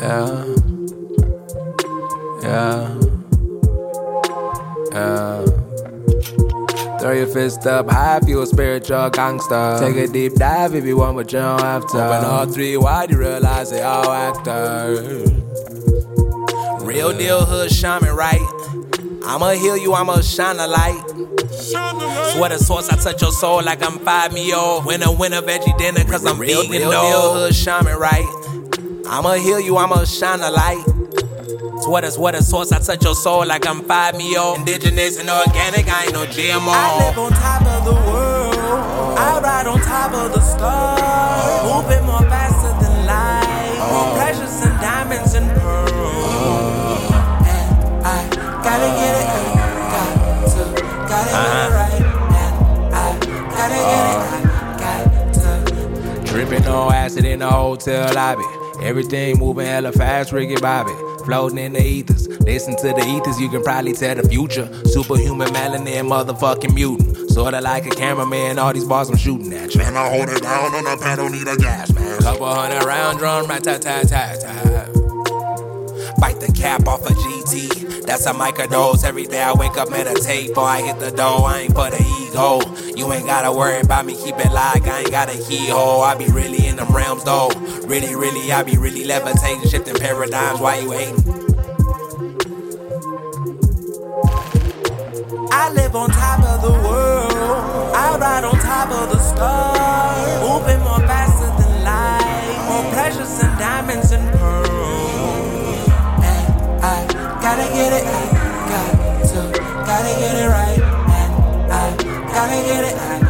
Yeah. Yeah. Yeah. Throw your fist up high if you a spiritual gangster. Take a deep dive if you want, but you don't have to. Open all three wide, you realize they all actors. Real deal hood shaman, right? I'ma heal you, I'ma shine a light. Swear the source, I touch your soul like I'm five me old. Winner, winner, veggie dinner, cause I'm real, vegan, real no. deal hood shaman, right? I'ma heal you, I'ma shine a light. Swear the source, I touch your soul like I'm five me. Indigenous and organic, I ain't no GMO. I live on top of the world. I ride on top of the stars. Moving more faster than light. More oh. precious than diamonds and pearls. And I gotta get it. Got to, gotta get it uh-huh. right. And I gotta get it. I got to. Dripping on acid in the hotel lobby. Everything moving hella fast, Ricky Bobby. Floating in the ethers. Listen to the ethers, you can probably tell the future. Superhuman melanin, motherfucking mutant. Sorta like a cameraman, all these bars I'm shooting at you. I hold it down on the pedal, need a gas man. Couple hundred round drum, rat tat tat tat tat. Bite the cap off a GT. That's a microdose. Every day I wake up, meditate. Boy, I hit the dough. I ain't for the ego. You ain't gotta worry about me, keep it like I ain't got a keyhole. I be really in them realms though. Really, really, I be really levitating, shifting paradigms. Why you hating? I live on top of the world. I ride on top of the stars. Moving more faster than light. More precious than diamonds and pearls. And I gotta get it. get it. I